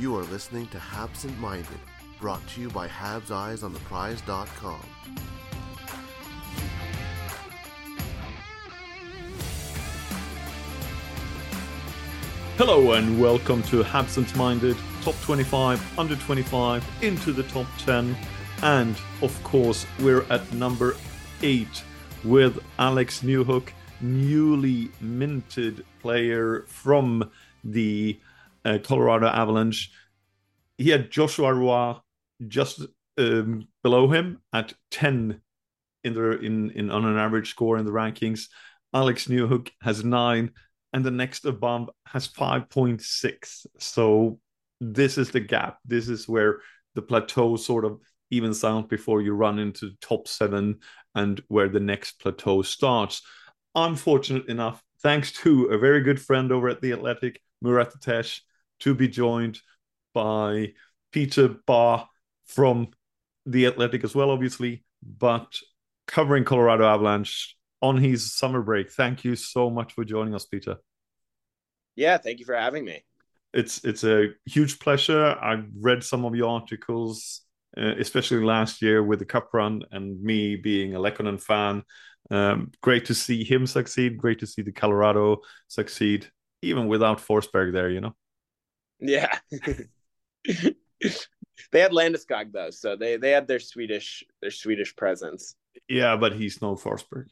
You are listening to Absent Minded, brought to you by Habs Eyes on the Prize.com. Hello and welcome to Absent Minded, Top 25, Under 25, into the Top 10. And of course, we're at number 8 with Alex Newhook, newly minted player from the uh, Colorado Avalanche. He had Joshua Roy just um, below him at 10 in the in, in on an average score in the rankings. Alex Newhook has nine, and the next above has 5.6. So this is the gap. This is where the plateau sort of evens out before you run into top seven and where the next plateau starts. I'm fortunate enough, thanks to a very good friend over at the Athletic, Murat Ates, to be joined by Peter Baugh from the Athletic as well, obviously, but covering Colorado Avalanche on his summer break. Thank you so much for joining us, Peter. Yeah, thank you for having me. It's it's a huge pleasure. I've read some of your articles, uh, especially last year with the Cup run, and me being a Lehkonen fan. Um, great to see him succeed. Great to see the Colorado succeed, even without Forsberg there. You know. Yeah. they had Landeskog though, so they they had their Swedish their Swedish presence. Yeah, but he's no Forsberg.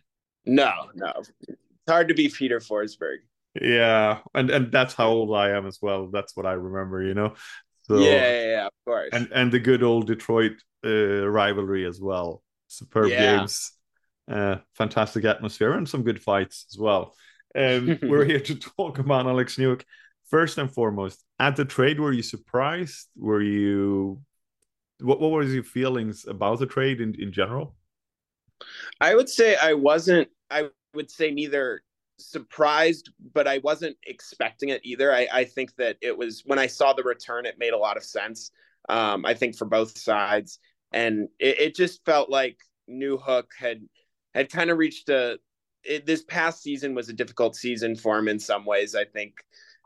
No, no. It's hard to be Peter Forsberg. Yeah, and and that's how old I am as well. That's what I remember, you know. So, yeah, yeah, yeah, of course. And and the good old Detroit uh, rivalry as well. Superb yeah. games, uh, fantastic atmosphere, and some good fights as well. Um, we're here to talk about Alex Newhook. First and foremost, at the trade, were you surprised? Were you what what was your feelings about the trade in, in general? I would say I wasn't I would say neither surprised, but I wasn't expecting it either. I, I think that it was when I saw the return, it made a lot of sense. Um, I think for both sides, and it, it just felt like Newhook had had kind of reached a. It, this past season was a difficult season for him in some ways. I think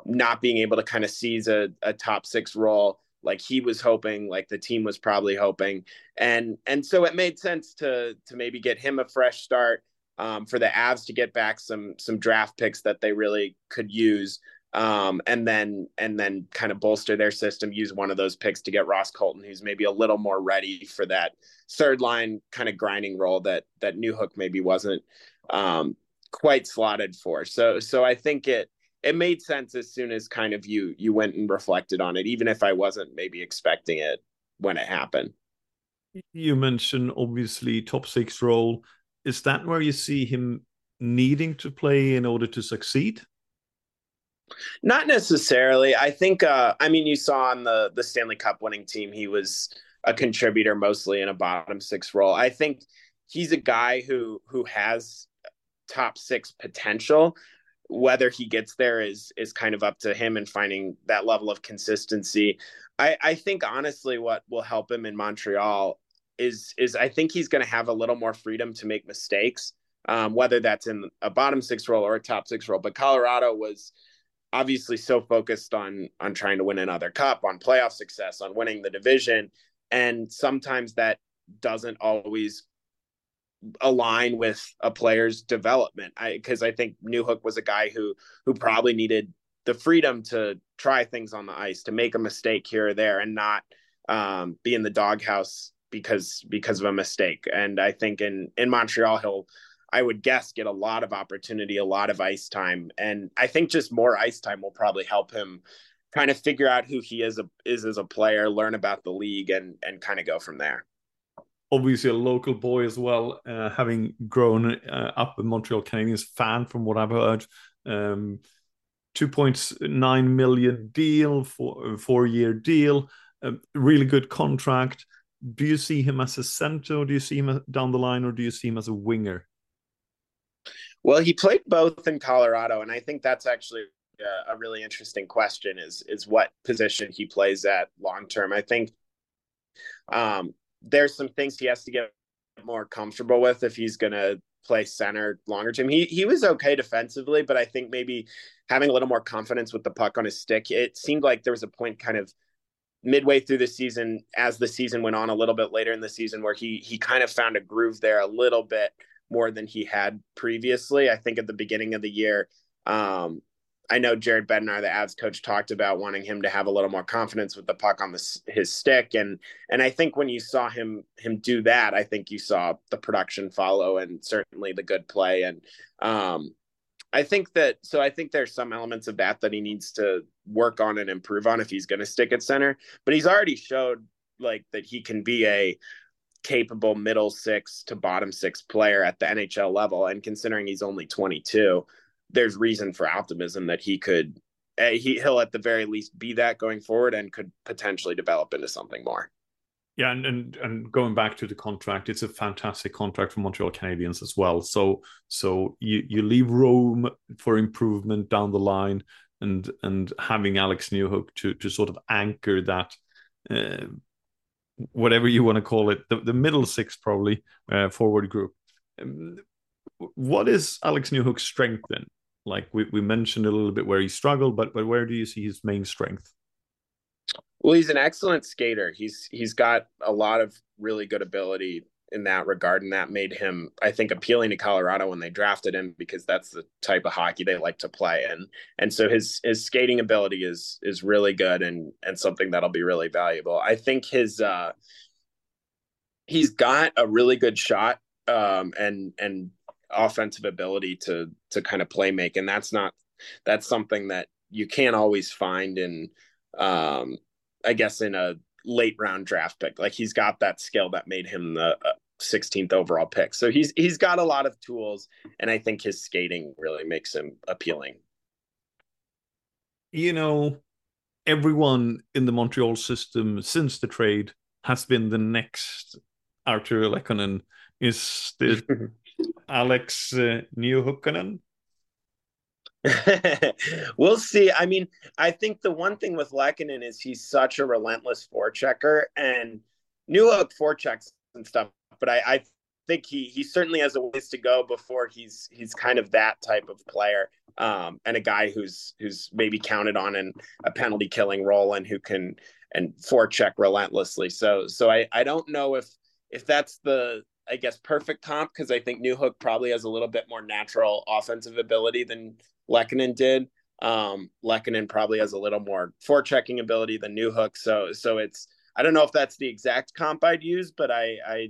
not being able to kind of seize a, a top six role like he was hoping like the team was probably hoping. And and so it made sense to to maybe get him a fresh start um, for the Avs to get back some some draft picks that they really could use um, and then and then kind of bolster their system use one of those picks to get Ross Colton who's maybe a little more ready for that third line kind of grinding role that that Newhook maybe wasn't um, quite slotted for. So so I think it it made sense as soon as kind of you you went and reflected on it even if i wasn't maybe expecting it when it happened. You mentioned obviously top six role. Is that where you see him needing to play in order to succeed? Not necessarily. I think uh i mean you saw on the the stanley cup winning team he was a contributor mostly in a bottom six role. I think he's a guy who who has top six potential whether he gets there is is kind of up to him and finding that level of consistency. I, I think honestly, what will help him in Montreal is is I think he's going to have a little more freedom to make mistakes, um, whether that's in a bottom six role or a top six role. But Colorado was obviously so focused on on trying to win another cup, on playoff success, on winning the division, and sometimes that doesn't always align with a player's development. I because I think Newhook was a guy who who probably needed the freedom to try things on the ice, to make a mistake here or there, and not um, be in the doghouse because because of a mistake. And I think in in Montreal, he'll I would guess get a lot of opportunity, a lot of ice time, and I think just more ice time will probably help him kind of figure out who he is a, is as a player, learn about the league, and and kind of go from there obviously a local boy as well, uh, having grown uh, up a Montreal Canadiens fan from what I've heard. Um, 2.9 million deal for four year deal, a really good contract. Do you see him as a center, or do you see him down the line, or do you see him as a winger? Well, he played both in Colorado, and I think that's actually a, a really interesting question. Is is what position he plays at long term? I think um, there's some things he has to get more comfortable with if he's going to play center longer term. He he was okay defensively, but I think maybe having a little more confidence with the puck on his stick. It seemed like there was a point kind of midway through the season, as the season went on a little bit later in the season, where he he kind of found a groove there a little bit more than he had previously. I think at the beginning of the year, um, I know Jared Bednar, the Avs coach, talked about wanting him to have a little more confidence with the puck on the, his stick, and and I think when you saw him him do that, I think you saw the production follow, and certainly the good play, and um, I think that so I think there's some elements of that that he needs to work on and improve on if he's going to stick at center, but he's already showed like that he can be a capable middle six to bottom six player at the NHL level, and considering he's only 22 there's reason for optimism that he could eh, he he'll at the very least be that going forward and could potentially develop into something more. Yeah, and, and and going back to the contract, it's a fantastic contract for Montreal Canadiens as well. So so you you leave room for improvement down the line, and and having Alex Newhook to to sort of anchor that, uh, whatever you want to call it, the, the middle six probably uh, forward group. Um, what is Alex Newhook's strength then? Like we, we mentioned a little bit where he struggled, but but where do you see his main strength? Well, he's an excellent skater. He's he's got a lot of really good ability in that regard, and that made him, I think, appealing to Colorado when they drafted him because that's the type of hockey they like to play. And and so his his skating ability is is really good and and something that'll be really valuable. I think his uh he's got a really good shot um and and offensive ability to to kind of play make, and that's not that's something that you can't always find in, um, I guess, in a late round draft pick. Like he's got that skill that made him the uh, 16th overall pick. So he's he's got a lot of tools, and I think his skating really makes him appealing. You know, everyone in the Montreal system since the trade has been the next Artturi Lehkonen. Is the Alex uh, Newhookanen? we'll see. I mean, I think the one thing with Lehkonen is he's such a relentless forechecker and new Newhook forechecks and stuff, but I, I think he he certainly has a ways to go before he's he's kind of that type of player um, and a guy who's who's maybe counted on in a penalty killing role and who can and forecheck relentlessly. So so I I don't know if if that's the I guess, perfect comp because I think Newhook probably has a little bit more natural offensive ability than Lehkonen did. Um, probably has a little more forechecking ability than Newhook. So, so it's I don't know if that's the exact comp I'd use, but I, I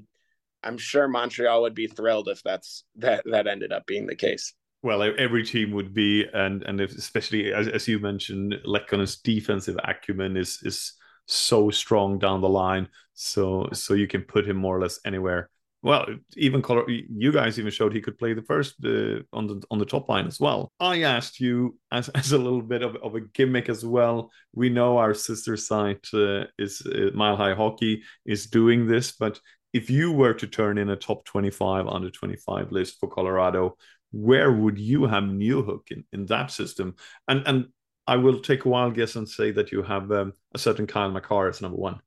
I'm sure Montreal would be thrilled if that's that that ended up being the case. Well, every team would be, and and especially as, as you mentioned, Lehkonen's defensive acumen is is so strong down the line. So so you can put him more or less anywhere well, even color, you guys even showed he could play the first uh, on the on the top line as well. I asked you as, as a little bit of, of a gimmick as well. We know our sister site uh, is uh, Mile High Hockey is doing this, but if you were to turn in a top twenty five under twenty five list for Colorado, where would you have Newhook in, in that system? And and I will take a wild guess and say that you have um, a certain Kyle Makar as number one.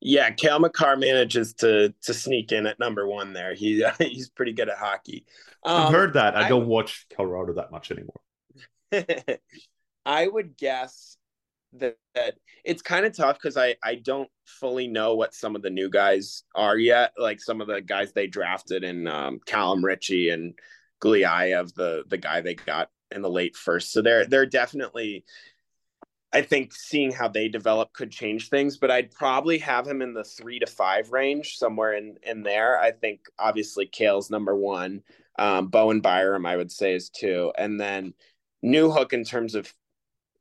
Yeah, Cale Makar manages to to sneak in at number one there. He uh, he's pretty good at hockey. Um, I've heard that. I, I don't watch Colorado that much anymore. I would guess that, that it's kind of tough because I I don't fully know what some of the new guys are yet. Like some of the guys they drafted in um, Callum Ritchie and Gulyayev, the the guy they got in the late first. So they're they're definitely I think seeing how they develop could change things, but I'd probably have him in the three to five range, somewhere in in there. I think obviously Cale's number one, um, Bowen Byram I would say is two, and then Newhook in terms of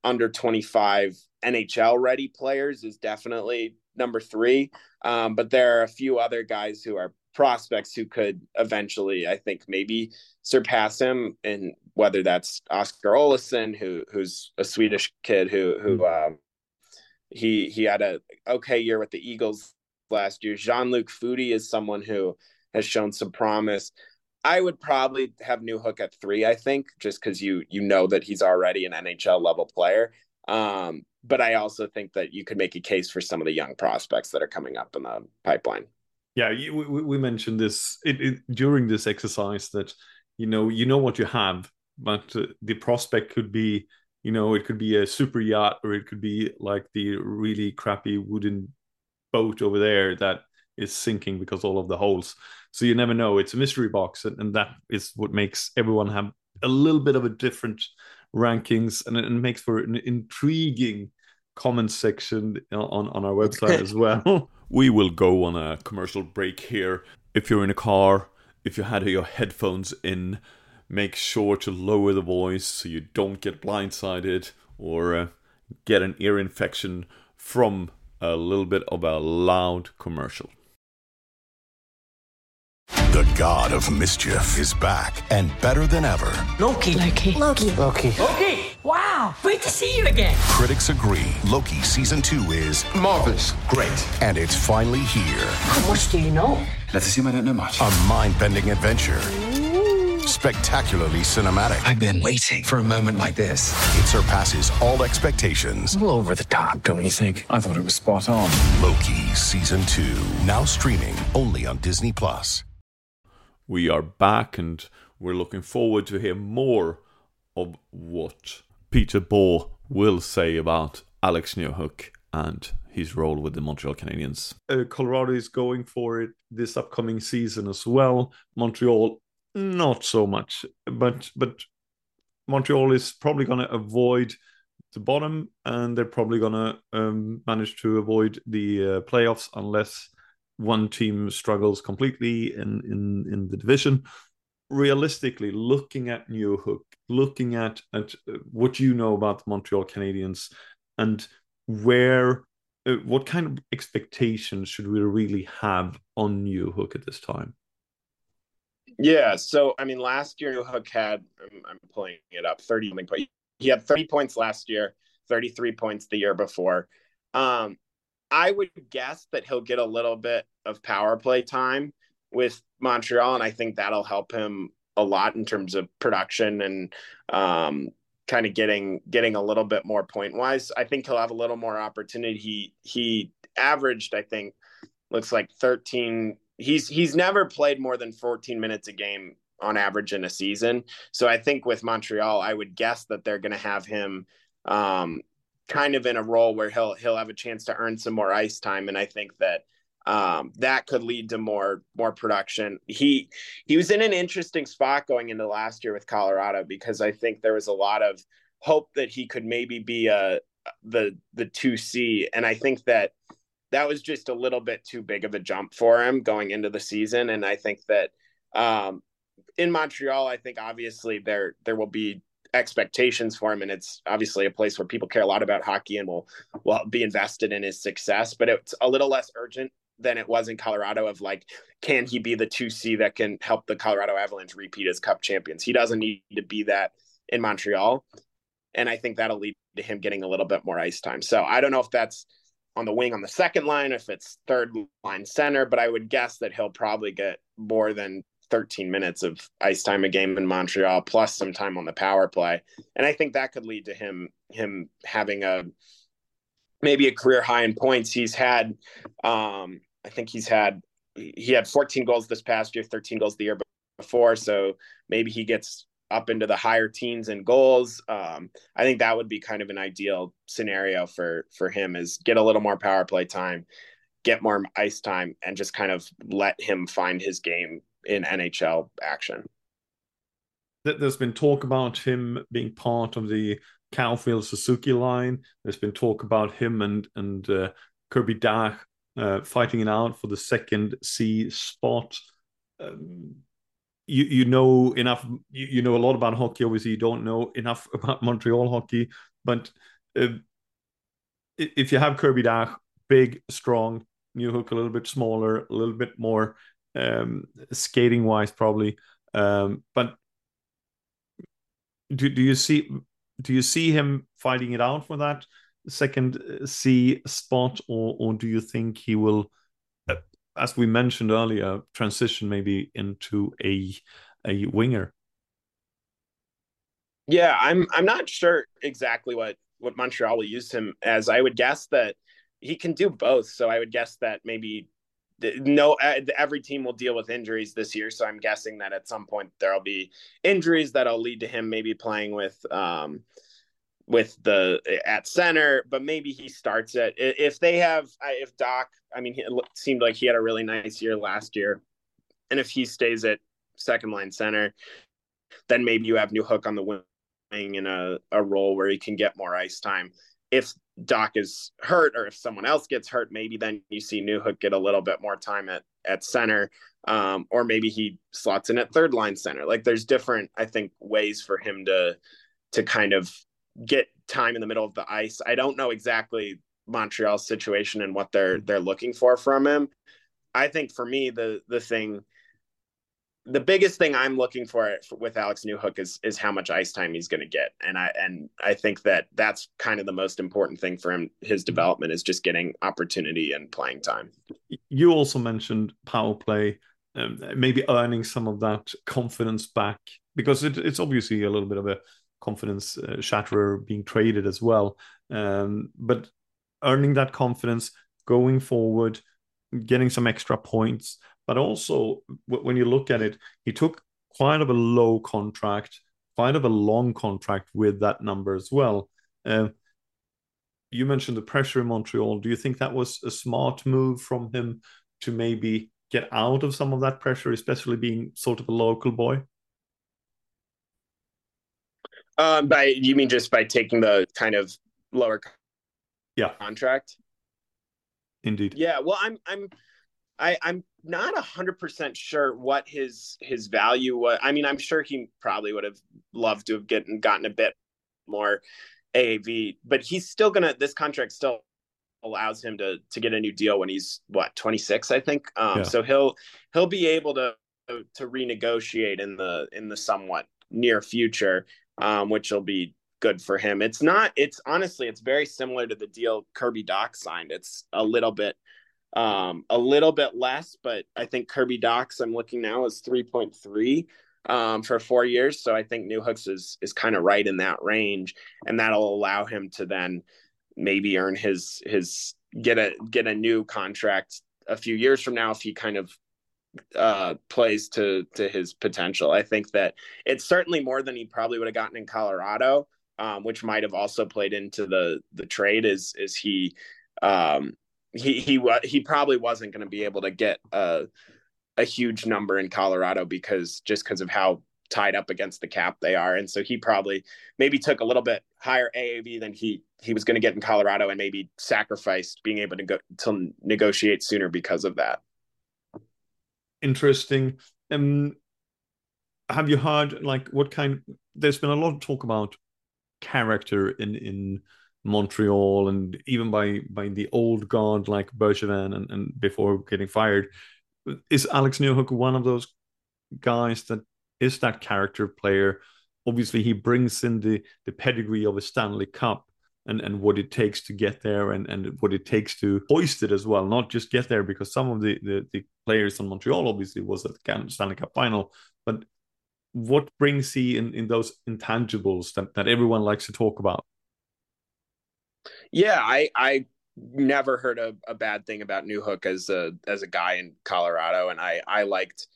under twenty five NHL ready players is definitely number three. Um, but there are a few other guys who are prospects who could eventually, I think, maybe surpass him. And whether that's Oskar Olausson, who who's a Swedish kid who who mm-hmm. um, he he had a okay year with the Eagles last year. Jean Luc Foudy is someone who has shown some promise. I would probably have Newhook at three. I think just because you you know that he's already an NHL level player. Um, but I also think that you could make a case for some of the young prospects that are coming up in the pipeline yeah you, we, we mentioned this it, it, during this exercise that you know you know what you have but uh, the prospect could be you know, it could be a super yacht or it could be like the really crappy wooden boat over there that is sinking because all of the holes. So you never know. It's a mystery box, and, and that is what makes everyone have a little bit of a different rankings, and it, it makes for an intriguing comment section on on our website as well. we will go on a commercial break here. If you're in a car, if you had your headphones in, make sure to lower the voice so you don't get blindsided or uh, get an ear infection from a little bit of a loud commercial. The god of mischief is back and better than ever. Loki. Loki. Loki. Loki. Loki. Wow. Great to see you again. Critics agree Loki season two is marvelous. Great. And it's finally here. How much do you know? Let's assume I don't know much. A mind bending adventure. Spectacularly cinematic. I've been waiting for a moment like this. It surpasses all expectations. A little over the top, don't you think? I thought it was spot on. Loki season two. Now streaming only on Disney Plus we are back and we're looking forward to hear more of what Peter Baugh will say about Alex Newhook and his role with the Montreal Canadiens. Uh, Colorado is going for it this upcoming season as well. Montreal, not so much, but but Montreal is probably going to avoid the bottom, and they're probably going to um, manage to avoid the uh, playoffs unless one team struggles completely in in in the division. Realistically looking at Newhook looking at at uh, what you know about the Montreal Canadiens and where uh, what kind of expectations should we really have on Newhook at this time yeah so i mean last year Hook had i'm, I'm pulling it up 30 points. he had 30 points last year 33 points the year before um I would guess that he'll get a little bit of power play time with Montreal, and I think that'll help him a lot in terms of production and um, kind of getting getting a little bit more point wise. I think he'll have a little more opportunity. He he averaged, I think, looks like 13. He's he's never played more than 14 minutes a game on average in a season. So I think with Montreal, I would guess that they're going to have him um, kind of in a role where he'll he'll have a chance to earn some more ice time, and I think that um, that could lead to more more production. He he was in an interesting spot going into last year with Colorado because I think there was a lot of hope that he could maybe be a the the two C, and I think that that was just a little bit too big of a jump for him going into the season, and I think that um, in Montreal, I think obviously there there will be expectations for him. And it's obviously a place where people care a lot about hockey and will will be invested in his success but it's a little less urgent than it was in Colorado of like can he be the 2C that can help the Colorado Avalanche repeat as cup champions? He doesn't need to be that in Montreal. And I think that'll lead to him getting a little bit more ice time. So I don't know if that's on the wing on the second line if it's third line center but I would guess that he'll probably get more than 13 minutes of ice time a game in Montreal plus some time on the power play. And I think that could lead to him him having a maybe a career high in points. He's had um I think he's had he had 14 goals this past year, 13 goals the year before, so maybe he gets up into the higher teens and goals. Um, I think that would be kind of an ideal scenario for for him is get a little more power play time, get more ice time, and just kind of let him find his game in NHL action. There's been talk about him being part of the Caufield Suzuki line. There's been talk about him and and uh, Kirby Dach uh, fighting it out for the second C spot. Um, you you know enough. You, you, know a lot about hockey. Obviously, you don't know enough about Montreal hockey. But uh, if you have Kirby Dach, big, strong, Newhook a little bit smaller, a little bit more um, skating wise, probably. Um, but do do you see do you see him fighting it out for that second uh, C spot, or or do you think he will, as we mentioned earlier, transition maybe into a a winger? Yeah, I'm I'm not sure exactly what what Montreal will use him as. I would guess that he can do both. So I would guess that maybe no every team will deal with injuries this year so i'm guessing that at some point there'll be injuries that'll lead to him maybe playing with um with the at center, but maybe he starts it if they have if Dach. I mean, it seemed like he had a really nice year last year, and if he stays at second line center, then maybe you have Newhook on the wing in a, a role where he can get more ice time. If Dach is hurt or if someone else gets hurt, maybe then you see Newhook get a little bit more time at at center, um, or maybe he slots in at third line center. Like there's different, I think, ways for him to to kind of get time in the middle of the ice. I don't know exactly Montreal's situation and what they're they're looking for from him. I think for me the the thing the biggest thing I'm looking for with Alex Newhook is is how much ice time he's going to get, and I and I think that that's kind of the most important thing for him. His development is just getting opportunity and playing time. You also mentioned power play, um, maybe earning some of that confidence back because it, it's obviously a little bit of a confidence uh, shatterer being traded as well. Um, but earning that confidence going forward, getting some extra points but also, when you look at it, he took quite of a low contract, quite of a long contract with that number as well. Uh, you mentioned the pressure in Montreal. Do you think that was a smart move from him to maybe get out of some of that pressure, especially being sort of a local boy? Um, by you mean just by taking the kind of lower yeah contract? Indeed. Yeah. Well, I'm I'm I, I'm not a hundred percent sure what his his value was. I mean, I'm sure he probably would have loved to have gotten gotten a bit more AAV, but he's still gonna. This contract still allows him to to get a new deal when he's what 26, I think. Um, yeah. So he'll he'll be able to to renegotiate in the in the somewhat near future, um, which will be good for him. It's not. It's honestly, it's very similar to the deal Kirby Dach signed. It's a little bit um, a little bit less, but I think Kirby Dach's I'm looking now is 3.3 um, for four years. So I think Newhook's is is kind of right in that range, and that'll allow him to then maybe earn his his get a get a new contract a few years from now if he kind of uh, plays to to his potential. I think that it's certainly more than he probably would have gotten in Colorado, um, which might have also played into the the trade. Is is he um, he he he probably wasn't going to be able to get a a huge number in Colorado because just because of how tied up against the cap they are and so he probably maybe took a little bit higher AAV than he he was going to get in Colorado and maybe sacrificed being able to go to negotiate sooner because of that interesting um have you heard like what kind there's been a lot of talk about character in in Montreal and even by by the old guard like Bergevin and, and before getting fired. Is Alex Newhook one of those guys that is that character player? Obviously, he brings in the the pedigree of a Stanley Cup and, and what it takes to get there and, and what it takes to hoist it as well, not just get there because some of the, the, the players in Montreal obviously was at the Stanley Cup final, but what brings he in, in those intangibles that, that everyone likes to talk about? Yeah, I I never heard a, a bad thing about Newhook as a as a guy in Colorado, and I I liked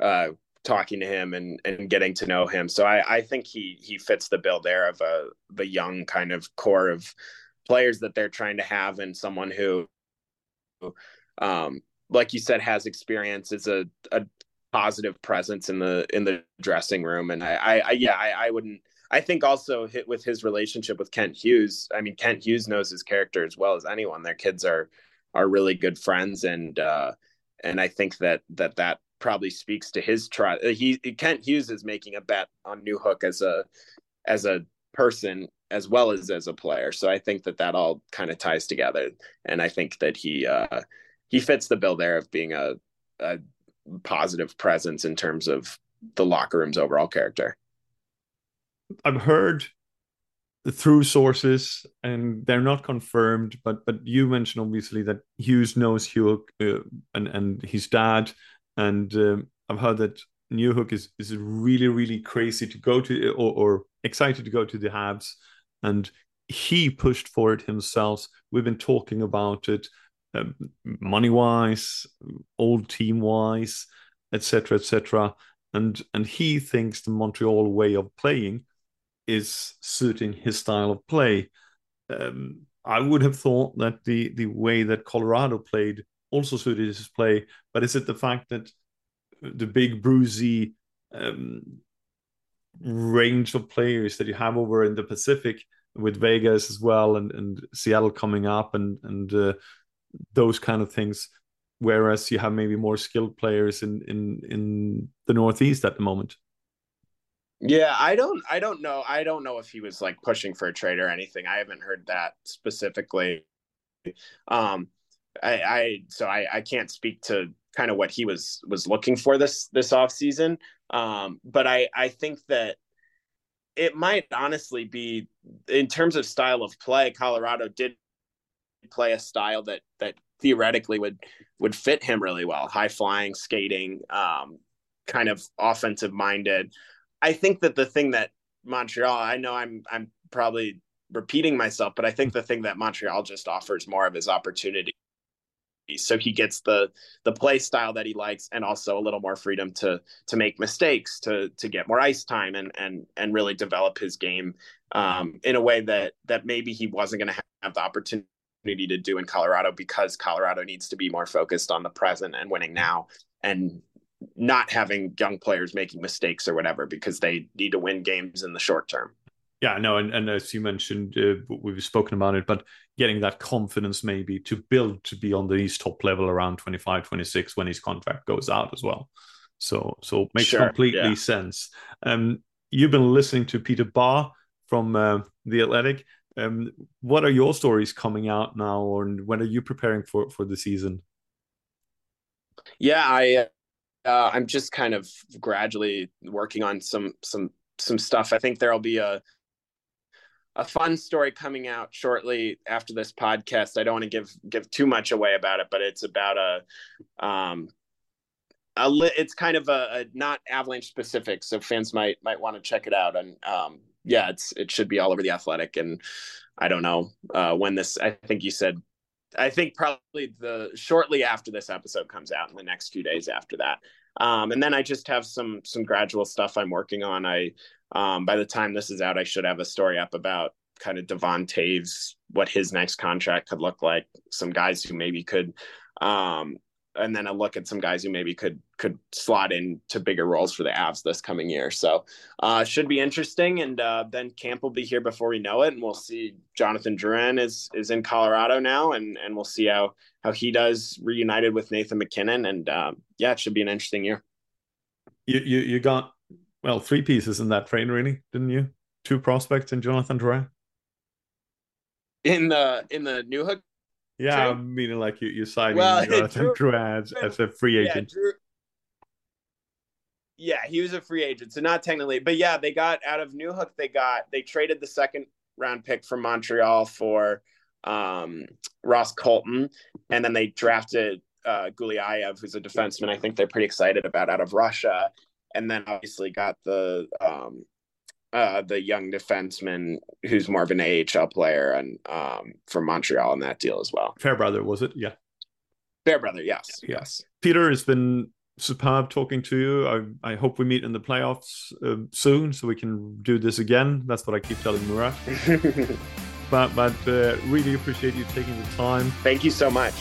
uh, talking to him and and getting to know him. So I I think he he fits the bill there of a the young kind of core of players that they're trying to have, and someone who, um, like you said, has experience is a a positive presence in the in the dressing room, and I I, I yeah I, I wouldn't I think also hit with his relationship with Kent Hughes. I mean, Kent Hughes knows his character as well as anyone. Their kids are are really good friends, and uh, and I think that that that probably speaks to his try. Uh, he Kent Hughes is making a bet on Newhook as a as a person as well as as a player. So I think that that all kind of ties together, and I think that he uh, he fits the bill there of being a, a positive presence in terms of the locker room's overall character. I've heard through sources, and they're not confirmed, but but you mentioned obviously that Hughes knows Hugh uh, and and his dad, and um, I've heard that Newhook is is really really crazy to go to or, or excited to go to the Habs, and he pushed for it himself. We've been talking about it, um, money wise, old team wise, etc. etc. And and he thinks the Montreal way of playing is suiting his style of play. Um, I would have thought that the the way that Colorado played also suited his play, but is it the fact that the big bruisey um, range of players that you have over in the Pacific with Vegas as well and, and Seattle coming up and and uh, those kind of things, whereas you have maybe more skilled players in in in the Northeast at the moment. Yeah, I don't I don't know. I don't know if he was like pushing for a trade or anything. I haven't heard that specifically. Um I, I so I, I can't speak to kind of what he was was looking for this this off season. Um, but I I think that it might honestly be in terms of style of play. Colorado did play a style that that theoretically would would fit him really well. High flying, skating, um, kind of offensive minded. I think that the thing that Montreal, I know I'm I'm probably repeating myself, but I think the thing that Montreal just offers more of is opportunity. So he gets the the play style that he likes, and also a little more freedom to to make mistakes, to to get more ice time, and and and really develop his game um, in a way that that maybe he wasn't going to have the opportunity to do in Colorado because Colorado needs to be more focused on the present and winning now, and not having young players making mistakes or whatever because they need to win games in the short term. Yeah, no, and, and as you mentioned, uh, we've spoken about it, but getting that confidence maybe to build to be on these top level around 25, 26 when his contract goes out as well. So, so makes sure, completely yeah. sense. Um, you've been listening to Peter Baugh from uh, the Athletic. Um, what are your stories coming out now, and when are you preparing for for the season? Yeah, I uh, I'm just kind of gradually working on some some some stuff. I think there'll be a a fun story coming out shortly after this podcast. I don't want to give give too much away about it, but it's about a um a li- it's kind of a, a, not avalanche specific, so fans might might want to check it out. And um yeah, it's it should be all over the athletic. And I don't know uh when this. I think you said. I think probably the shortly after this episode comes out in the next few days after that. Um, and then I just have some some gradual stuff I'm working on. I um, by the time this is out, I should have a story up about kind of Devon Toews, what his next contract could look like, some guys who maybe could, um, and then a look at some guys who maybe could could slot into bigger roles for the Avs this coming year. So uh, should be interesting. And uh, then camp will be here before we know it, and we'll see. Jonathan Drouin is is in Colorado now, and and we'll see how how he does reunited with Nathan MacKinnon. And um, yeah, it should be an interesting year. You you you got well, three pieces in that trade, really, didn't you? Two prospects and Jonathan Drouin. In the in the Newhook. Yeah, trade? meaning like you you signing well, Jonathan Drouin as, as, a free agent. Yeah, Drew, yeah, he was a free agent, so not technically, but yeah, they got out of Newhook. They got they traded the second round pick from Montreal for um, Ross Colton, and then they drafted uh, Gulyayev, who's a defenseman. I think they're pretty excited about out of Russia, and then obviously got the um, uh, the young defenseman who's more of an AHL player and um, from Montreal in that deal as well. Fairbrother, was it? Yeah. Fairbrother, yes, yes. Peter has been superb talking to you. I, I hope we meet in the playoffs uh, soon so we can do this again. That's what I keep telling Murat. but but uh, really appreciate you taking the time. Thank you so much.